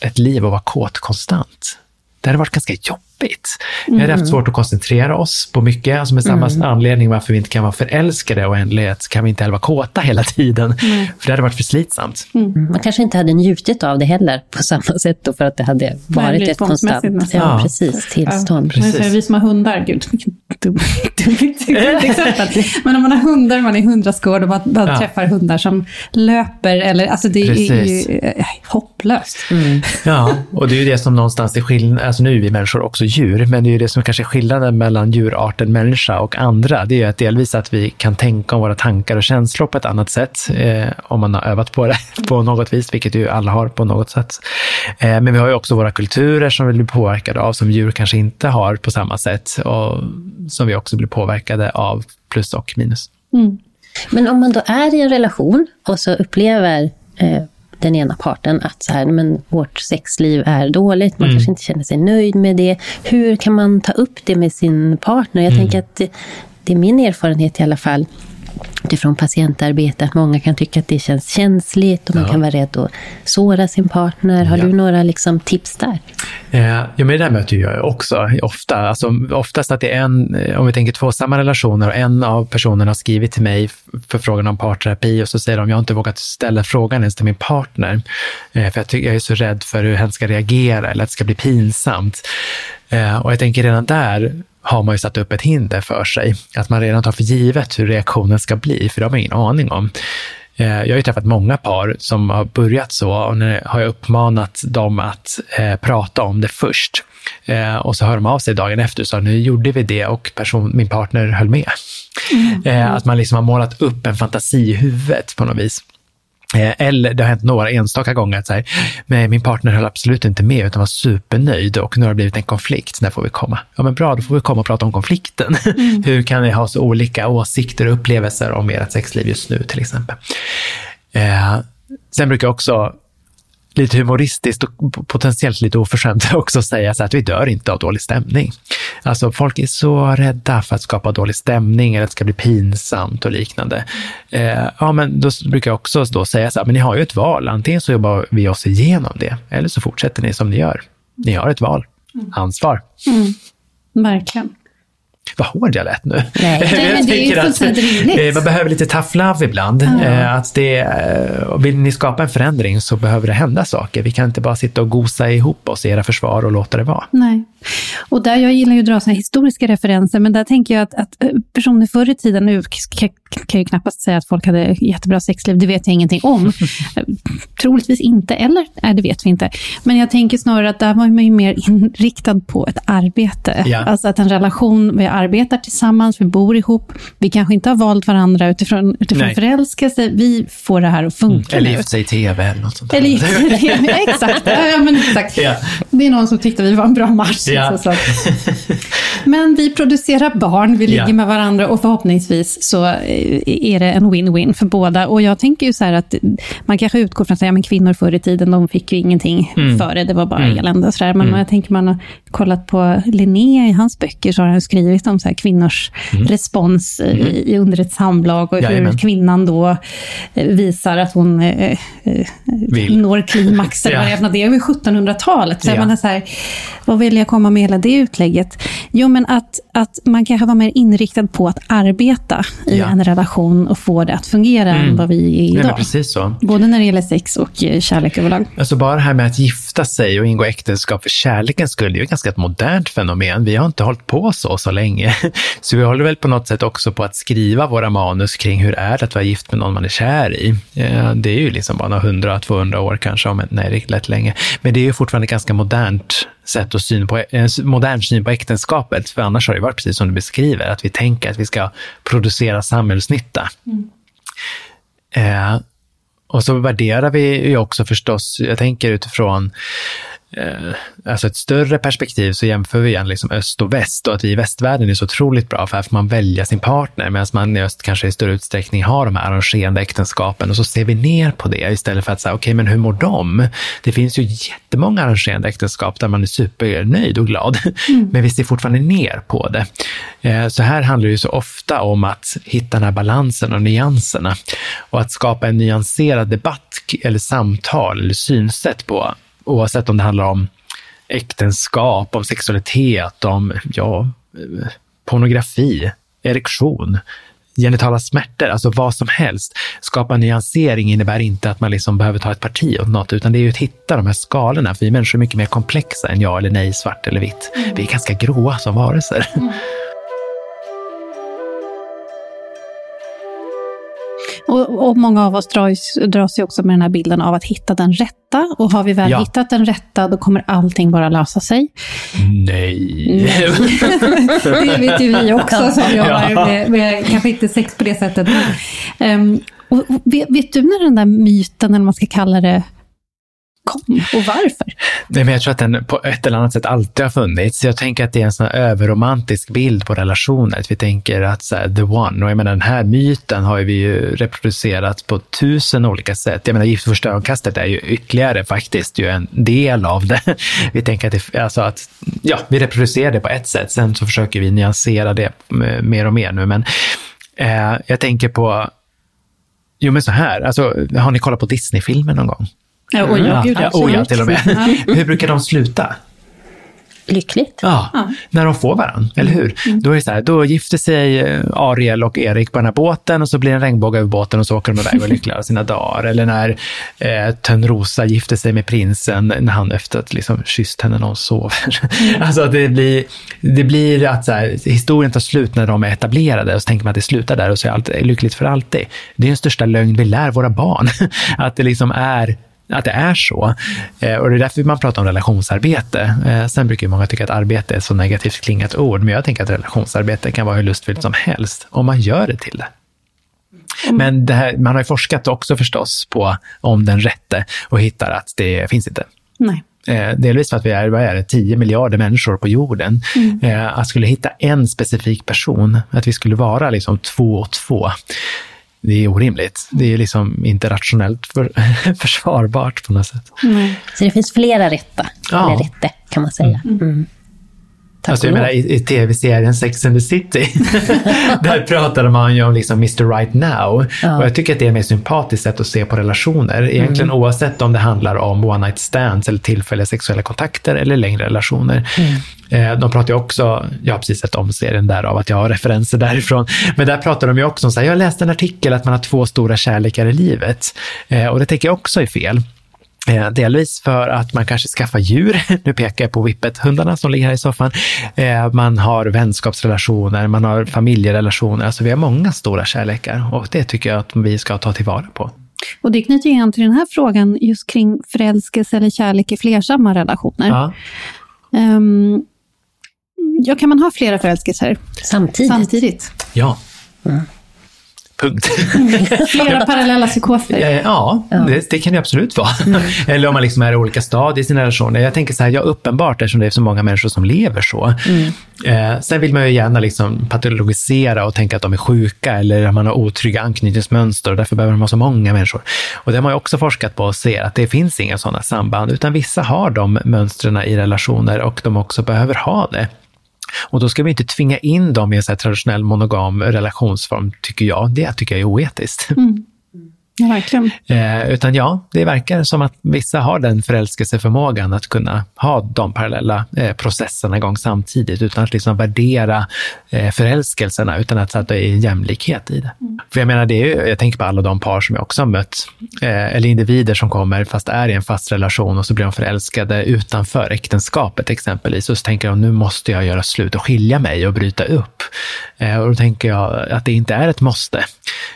ett liv att vara kåt konstant. Det hade varit ganska jobbigt jobbigt. Vi hade haft mm. svårt att koncentrera oss på mycket, alltså med samma mm. anledning varför vi inte kan vara förälskade och oändlighet kan vi inte heller vara kåta hela tiden. Mm. För det hade varit för slitsamt. Mm. Man kanske inte hade njutit av det heller på samma sätt då för att det hade varit ett konstant ja, ja, precis, tillstånd. Ja, precis. Vi som har hundar, gud vilket dumt exempel. Men om man har hundar, man är i hundraskåd och man, man ja. träffar hundar som löper, eller, alltså det precis. är ju eh, hopplöst. Mm. Ja, och det är ju det som någonstans är skillnad, alltså nu är vi människor också djur, men det är ju det som kanske är skillnaden mellan djurarten människa och andra. Det är ju att delvis att vi kan tänka om våra tankar och känslor på ett annat sätt, eh, om man har övat på det på något vis, vilket ju alla har på något sätt. Eh, men vi har ju också våra kulturer som vi blir påverkade av, som djur kanske inte har på samma sätt, och som vi också blir påverkade av, plus och minus. Mm. Men om man då är i en relation och så upplever eh, den ena parten att så här, men vårt sexliv är dåligt, man mm. kanske inte känner sig nöjd med det. Hur kan man ta upp det med sin partner? Jag mm. tänker att det, det är min erfarenhet i alla fall, utifrån patientarbete, att många kan tycka att det känns känsligt och man kan vara rädd att såra sin partner. Har ja. du några liksom, tips där? Eh, ja, men det där möter jag också ofta. Alltså, oftast att det är en, om vi tänker två samma relationer och en av personerna har skrivit till mig för frågan om parterapi och så säger de, jag har inte vågat ställa frågan ens till min partner. Eh, för jag, tycker, jag är så rädd för hur hen ska reagera eller att det ska bli pinsamt. Eh, och jag tänker redan där har man ju satt upp ett hinder för sig. Att man redan tar för givet hur reaktionen ska bli, för det har man ingen aning om. Eh, jag har ju träffat många par som har börjat så och nu har jag uppmanat dem att eh, prata om det först. Eh, och så hör de av sig dagen efter och sa, nu gjorde vi det och person, min partner höll med. Mm. Eh, att man liksom har målat upp en fantasi i huvudet på något vis. Eh, eller det har hänt några enstaka gånger att så här, men min partner höll absolut inte med utan var supernöjd och nu har det blivit en konflikt. När får vi komma? Ja, men bra, då får vi komma och prata om konflikten. Mm. Hur kan ni ha så olika åsikter och upplevelser om ert sexliv just nu till exempel? Eh, sen brukar jag också lite humoristiskt och potentiellt lite oförskämt också säga så att vi dör inte av dålig stämning. Alltså folk är så rädda för att skapa dålig stämning eller att det ska bli pinsamt och liknande. Eh, ja, men då brukar jag också då säga så här, men ni har ju ett val. Antingen så jobbar vi oss igenom det eller så fortsätter ni som ni gör. Ni har ett val. Ansvar. Mm. Verkligen. Vad hård jag lät nu. Nej, jag det är ju fullständigt rimligt. Eh, man behöver lite tough love ibland. Mm. Att det, eh, vill ni skapa en förändring så behöver det hända saker. Vi kan inte bara sitta och gosa ihop oss i era försvar och låta det vara. Nej. Och där, jag gillar ju att dra såna historiska referenser, men där tänker jag att, att personer förr i tiden, nu kan jag ju knappast säga att folk hade jättebra sexliv, det vet jag ingenting om. Troligtvis inte, eller nej, det vet vi inte. Men jag tänker snarare att där var man ju mer inriktad på ett arbete. Ja. Alltså att en relation, vi arbetar tillsammans, vi bor ihop, vi kanske inte har valt varandra utifrån, utifrån förälskelse, vi får det här att funka mm. Eller gift sig i tv eller något sånt. Eller gift sig i tv, exakt. Ja, men exakt. Ja. Det är någon som tyckte vi var en bra match. Ja. Så, Men vi producerar barn, vi ligger ja. med varandra och förhoppningsvis så eh, är det en win-win för båda. Och jag tänker ju så här att man kanske utgår från att säga, men kvinnor förr i tiden, de fick ju ingenting mm. för det, det var bara mm. elände och sådär. Men mm. jag tänker man kollat på Linné i hans böcker, så har han skrivit om så här kvinnors respons i, i, under ett samlag och Mm. Jajamän. hur kvinnan då eh, visar att hon eh, eh, Vill. når klimax. eller Ja. vad det är. Det är över 1700-talet. Så Ja. man är så här, vad vill jag komma med hela det utlägget? Jo, men att, att man kanske var mer inriktad på att arbeta i Ja. en relation och få det att fungera än vad vi är Nej, idag. så. Både när det gäller sex och eh, kärlek överlag. Alltså bara det här med att gifta sig och ingå äktenskap för kärlekens skull, det är ganska ett modernt fenomen. Vi har inte hållit på så så länge. Så vi håller väl på något sätt också på att skriva våra manus kring hur är det att vara gift med någon man är kär i. Eh, Det är ju liksom bara några hundra, 200 år kanske, om nej, riktigt lätt länge. Men det är ju fortfarande ett ganska modernt sätt och syn på, en modern syn på äktenskapet. För annars har det varit precis som du beskriver, att vi tänker att vi ska producera samhällsnytta. Eh, och så värderar vi ju också förstås, jag tänker utifrån eh, alltså ett större perspektiv så jämför vi igen liksom öst och väst och att vi i västvärlden är så otroligt bra för här får man välja sin partner medan man i öst kanske i större utsträckning har de här arrangerande äktenskapen och så ser vi ner på det istället för att säga okej men hur mår de? Det finns ju jättemånga arrangerande äktenskap där man är supernöjd och glad men vi ser fortfarande ner på det. Eh, så här handlar det ju så ofta om att hitta den här balansen och nyanserna och att skapa en nyanserad debatt eller samtal eller synsätt på oavsett om det handlar om äktenskap, om sexualitet, om ja, pornografi, erektion, genitala smärtor, alltså vad som helst. Skapa nyansering innebär inte att man liksom behöver ta ett parti åt något, utan det är ju att hitta de här skalorna, för vi människor är mycket mer komplexa än ja eller nej, svart eller vitt. Vi är ganska gråa som varelser. Mm. Och, och många av oss dras, dras ju också med den här bilden av att hitta den rätta. Och har vi väl Ja. hittat den rätta, då kommer allting bara lösa sig. Nej. Det vet ju vi också som jobbar Ja. med, med, kanske inte sex på det sättet. Men, ehm, och, och, vet, vet du när den där myten, eller vad man ska kalla det, kom och varför? Nej, men jag tror att den på ett eller annat sätt alltid har funnits. Jag tänker att det är en sån här överromantisk bild på relationer. Att vi tänker att så här, the one, och jag menar den här myten har vi ju reproducerat på tusen olika sätt. Jag menar Gift vid första ögonkastet är ju ytterligare faktiskt ju en del av det. Vi tänker att, det, alltså att ja, vi reproducerar det på ett sätt, sen så försöker vi nyansera det mer och mer nu. Men eh, jag tänker på, jo men så här, alltså, har ni kollat på Disney-filmer någon gång? Ja, och ja, gud, ja, oh, ja, till och med. Hur brukar de sluta? Lyckligt. Ja, när de får varandra, eller hur? Då är det så här, då gifter sig eh, Ariel och Erik på den här båten och så blir det en regnbåge över båten och så åker de iväg och är lyckliga sina dagar. Eller när eh, Törnrosa gifter sig med prinsen när han efter att liksom kysst henne när hon sover. Alltså att det blir, det blir att så här, historien tar slut när de är etablerade och så tänker man att det slutar där och så är allt lyckligt för alltid. Det är den största lögn vi lär våra barn. Att det liksom är att det är så. Eh, och det är därför man pratar om relationsarbete. Eh, sen brukar många tycka att arbete är ett så negativt klingat ord, men jag tänker att relationsarbete kan vara hur lustfyllt som helst, om man gör det till det. Men det här, man har ju forskat också förstås på om den rätte och hittar att det finns inte. Nej. Eh, delvis för att vi är, vad är det, 10 miljarder människor på jorden. Eh, att skulle hitta en specifik person, att vi skulle vara liksom två och två, det är orimligt. Det är liksom inte rationellt för, försvarbart på något sätt. Så det finns flera rätta, Ja. eller rätte kan man säga. Mm. Tack Alltså jag menar i, i tv-serien Sex and the City, där pratade man ju om liksom Mr Right Now. Och jag tycker att det är ett mer sympatiskt sätt att se på relationer. Egentligen oavsett om det handlar om one night stands eller tillfälliga sexuella kontakter eller längre relationer. Eh, De pratar ju också, jag har precis sett om serien där av att jag har referenser därifrån, men där pratar de ju också om så här, jag läste en artikel att man har två stora kärlekar i livet. Eh, Och det tänker jag också är fel. Eh, delvis för att man kanske skaffar djur. Nu pekar jag på Whippet-hundarna som ligger här i soffan. Eh, man har vänskapsrelationer, man har familjerelationer. Alltså vi har många stora kärlekar och det tycker jag att vi ska ta tillvara på. Och det knyter ju an till den här frågan just kring förälskelse eller kärlek i flersamma relationer. Ja. Ehm, ja, kan man ha flera förälskelser Samtidigt. samtidigt? ja. Punkt. Flera parallella psykoser. Eh, Ja, Det, det kan det absolut vara. Eller om man liksom är i olika stadier i sin relation. Jag tänker så här, ja uppenbart eftersom det är så många människor som lever så. Eh, sen vill man ju gärna liksom patologisera och tänka att de är sjuka eller att man har otrygga anknytningsmönster och därför behöver de ha så många människor. Och det har man ju också forskat på och ser att det finns inga sådana samband, utan vissa har de mönstren i relationer och de också behöver ha det. Och då ska vi inte tvinga in dem i en så här traditionell monogam relationsform, tycker jag. Det tycker jag är oetiskt. Mm. Ja, verkligen. Eh, utan ja, det verkar som att vissa har den förälskelseförmågan att kunna ha de parallella eh, processerna igång samtidigt utan att liksom värdera eh, förälskelserna, utan att sätta i jämlikhet i det. För jag menar, det är ju, jag tänker på alla de par som jag också har mött, eh, eller individer som kommer fast är i en fast relation och så blir de förälskade utanför äktenskapet exempelvis. Och så tänker de, nu måste jag göra slut och skilja mig och bryta upp. Eh, och då tänker jag att det inte är ett måste,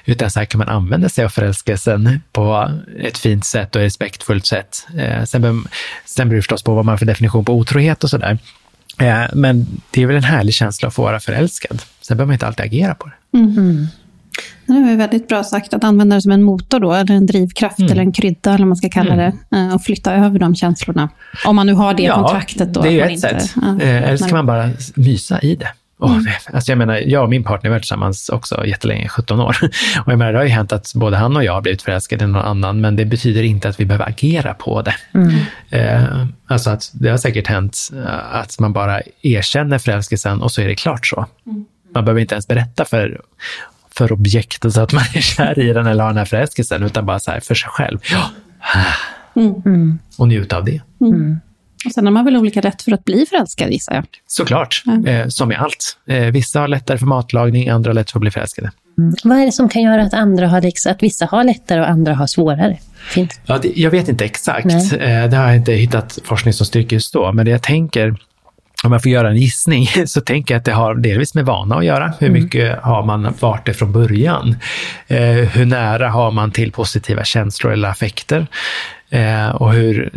utan så här kan man använda sig av förälskelsen på ett fint sätt och respektfullt sätt. Eh, sen, sen beror det förstås på vad man har för definition på otrohet och sådär. Eh, men det är väl en härlig känsla att få vara förälskad. Sen behöver man inte alltid agera på det. Det är väldigt bra sagt att använda det som en motor då, eller en drivkraft, Mm. eller en krydda, eller vad man ska kalla det, eh, och flytta över de känslorna. Om man nu har det kontraktet då. det är ju ett inte- sätt. ja, Eller så kan man- man bara mysa i det. Åh, alltså jag menar, jag och min partner har varit tillsammans också jättelänge, 17 år. Och jag menar, det har ju hänt att både han och jag har blivit förälskade i någon annan, men det betyder inte att vi behöver agera på det. Eh, alltså att det har säkert hänt eh, att man bara erkänner förälskelsen och så är det klart så. Man behöver inte ens berätta för, för objektet att man är kär i den eller har den här förälskelsen, utan bara så här för sig själv. Ja. Och njuta av det. Och sen har man väl olika rätt för att bli förälskad, gissar jag. Såklart, eh, som i allt. Eh, vissa har lättare för matlagning, andra har lätt för att bli förälskade. Vad är det som kan göra att, andra har, liksom- att vissa har lättare och andra har svårare? Finns. Ja, det, jag vet inte exakt. Eh, det har jag inte hittat forskning som styrker just då, men det jag tänker, om jag får göra en gissning, så tänker jag att det har delvis med vana att göra. Hur mycket har man varit det från början? Eh, hur nära har man till positiva känslor eller affekter? Eh, och hur,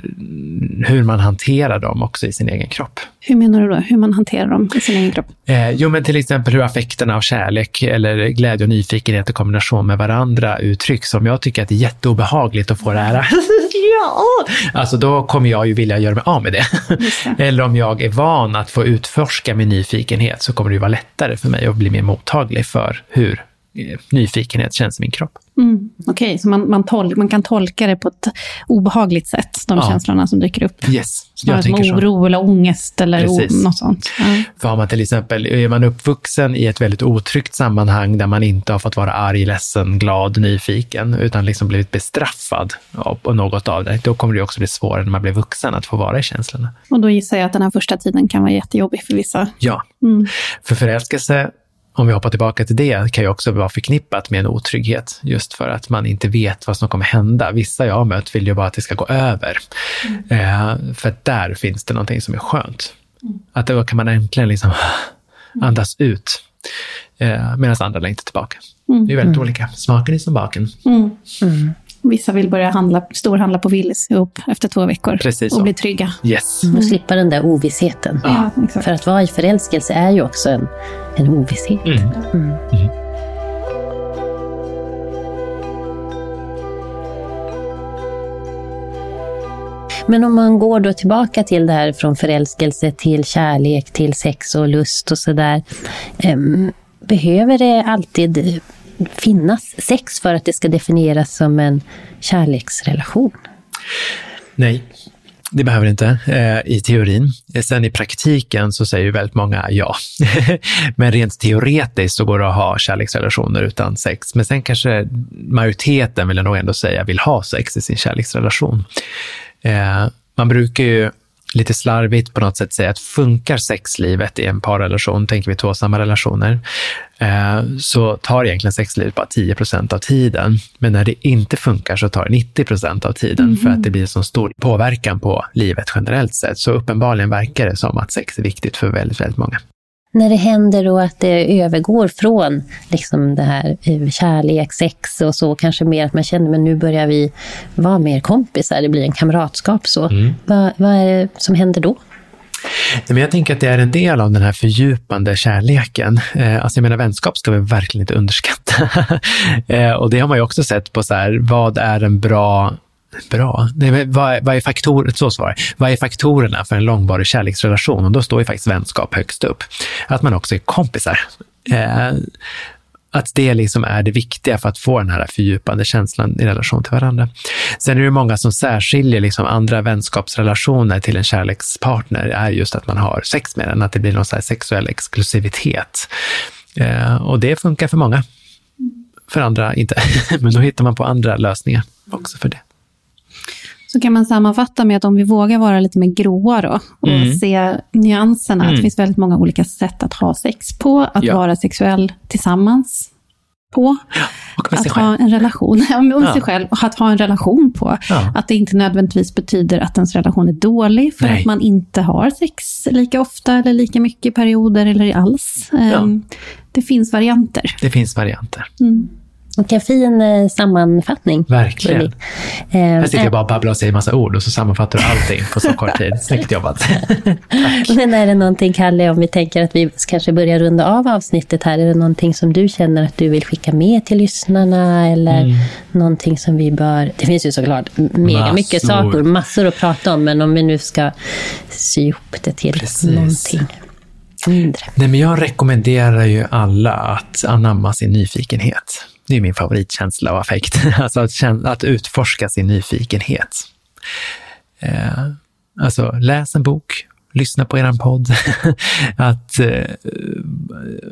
hur man hanterar dem också i sin egen kropp. Hur menar du då? Hur man hanterar dem i sin egen kropp? Eh, jo, men till exempel hur affekterna av kärlek eller glädje och nyfikenhet i kombination med varandra uttrycks. Om jag tycker att det är jätteobehagligt att få det här ja, alltså då kommer jag ju vilja göra mig av med det. eller om jag är van att få utforska min nyfikenhet så kommer det ju vara lättare för mig att bli mer mottaglig för hur nyfikenhet känns i min kropp. Mm. Okej, så man, man, tol- man kan tolka det på ett obehagligt sätt, de Ja. känslorna som dyker upp. Yes, Snarare som tänker så. oro eller ångest eller o- något sånt. Ja. För har man till exempel, är man uppvuxen i ett väldigt otryggt sammanhang där man inte har fått vara arg, ledsen, glad, nyfiken, utan liksom blivit bestraffad av- på något av det, då kommer det också bli svårare när man blir vuxen att få vara i känslorna. Och då gissar jag att den här första tiden kan vara jättejobbig för vissa. Ja, Mm. för förälskelse, om vi hoppar tillbaka till det, kan ju också vara förknippat med en otrygghet, just för att man inte vet vad som kommer hända. Vissa jag har mött vill ju bara att det ska gå över, eh, för att där finns det någonting som är skönt. Att då kan man äntligen liksom andas ut, eh, medan andra längtar tillbaka. Det är väldigt olika. Smaken är som baken. Vissa vill börja handla, storhandla på Willys ihop efter två veckor Precis och så. bli trygga. Yes. Och slippa den där ovissheten. Ja, exakt. För att vara i förälskelse är ju också en, en ovisshet. Men om man går då tillbaka till det här från förälskelse till kärlek, till sex och lust och sådär. em, behöver det alltid finnas sex för att det ska definieras som en kärleksrelation? Nej, det behöver det inte eh, i teorin. Eh, sen i praktiken så säger ju väldigt många ja. Men rent teoretiskt så går det att ha kärleksrelationer utan sex. Men sen kanske majoriteten, vill jag nog ändå säga, vill ha sex i sin kärleksrelation. Eh, man brukar ju lite slarvigt på något sätt säga att funkar sexlivet i en parrelation, tänker vi tvåsamma relationer, eh, så tar egentligen sexlivet bara 10 procent av tiden. Men när det inte funkar så tar det 90 procent av tiden för att det blir så stor påverkan på livet generellt sett. Så uppenbarligen verkar det som att sex är viktigt för väldigt, väldigt många. När det händer då att det övergår från liksom det här eh, kärlek, sex och så, kanske mer att man känner men nu börjar vi vara mer kompisar, det blir en kamratskap så. Vad, vad är det som händer då? Men jag tänker att det är en del av den här fördjupande kärleken. Eh, alltså jag menar, vänskap ska vi verkligen inte underskatta. Eh, och det har man ju också sett på så här, vad är en bra Bra. Nej, vad, vad, är faktor, så svar. vad är faktorerna för en långvarig kärleksrelation? Och då står ju faktiskt vänskap högst upp. Att man också är kompisar. Eh, att det liksom är det viktiga för att få den här fördjupande känslan i relation till varandra. Sen är det många som särskiljer liksom andra vänskapsrelationer till en kärlekspartner, är just att man har sex med den, att det blir någon så sexuell exklusivitet. Eh, och det funkar för många. För andra inte. Men då hittar man på andra lösningar också för det. Så kan man sammanfatta med att om vi vågar vara lite mer gråa då och mm. se nyanserna, mm. att det finns väldigt många olika sätt att ha sex på, att ja. vara sexuell tillsammans på. Ja, att ha en relation med ja. sig själv att ha en relation på. Ja. Att det inte nödvändigtvis betyder att ens relation är dålig för Nej. att man inte har sex lika ofta eller lika mycket i perioder eller alls. Um, det finns varianter. Det finns varianter. Mm. Vilken fin eh, sammanfattning. Verkligen. Eh, Här sitter jag bara och babblar och säger massa ord och så sammanfattar du allting på så kort tid. Snyggt jobbat. Men är det någonting, Kalle, om vi tänker att vi kanske börjar runda av avsnittet här, är det någonting som du känner att du vill skicka med till lyssnarna eller mm. någonting som vi bör... Det finns ju såklart mega massor. mycket saker, massor att prata om, men om vi nu ska sy ihop det till Precis. någonting. Mindre. Nej, men jag rekommenderar ju alla att anamma sin nyfikenhet. Det är min favoritkänsla och affekt. Alltså att, att utforska sin nyfikenhet. Eh, alltså läs en bok, lyssna på er podd. att eh,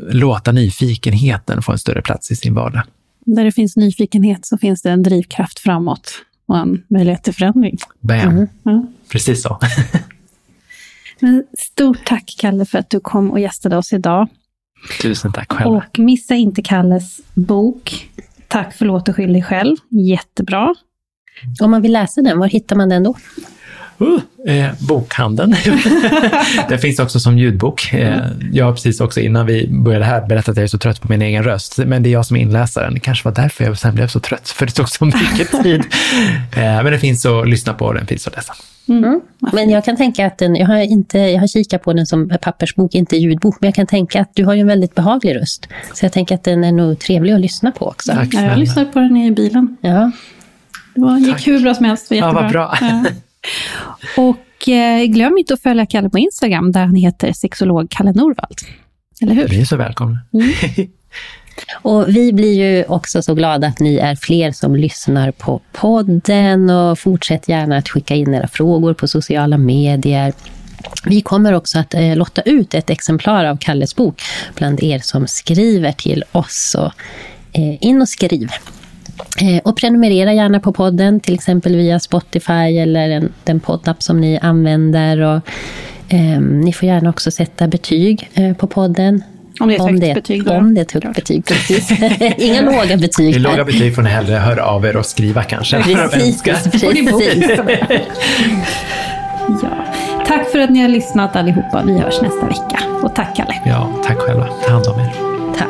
låta nyfikenheten få en större plats i sin vardag. Där det finns nyfikenhet så finns det en drivkraft framåt och en möjlighet till förändring. Bam! Mm. Ja. Precis så. Men stort tack, Kalle, för att du kom och gästade oss idag. Tusen tack själv. Och missa inte Kalles bok Tack, förlåt och skyll dig själv. Jättebra. Om man vill läsa den, var hittar man den då? Uh, eh, bokhandeln. den finns också som ljudbok. Eh, jag har precis också innan vi började här berättat att jag är så trött på min egen röst, men det är jag som är inläsaren. Det kanske var därför jag sen blev så trött, för det tog så mycket tid. eh, men den finns att lyssna på och den finns att läsa. Mm. mm. Men jag kan tänka att den, jag har, inte, jag har kikat på den som pappersbok, inte ljudbok, men jag kan tänka att du har ju en väldigt behaglig röst. Så jag tänker att den är nog trevlig att lyssna på också. Tack, ja, jag lyssnade på den i bilen. Ja. Det var, gick hur bra som helst, det var jättebra. Ja, vad bra. Ja. Och eh, glöm inte att följa Kalle på Instagram, där han heter sexolog Kalle Norvald. Eller hur? Ni är så välkomna. Mm. Och vi blir ju också så glada att ni är fler som lyssnar på podden och fortsätt gärna att skicka in era frågor på sociala medier. Vi kommer också att eh, lotta ut ett exemplar av Kalles bok bland er som skriver till oss. Och, eh, in och skriv. Eh, och prenumerera gärna på podden, till exempel via Spotify eller en, den poddapp som ni använder. Och, eh, ni får gärna också sätta betyg eh, på podden. Om det är ett högt det, betyg. Då. Om det är ett högt betyg, precis. Inga låga betyg. I låga betyg får ni hellre höra av er och skriva kanske. Precis, precis. ja. Tack för att ni har lyssnat allihopa. Vi hörs nästa vecka. Och tack Kalle. Ja, tack själva. Ta hand om er. Tack.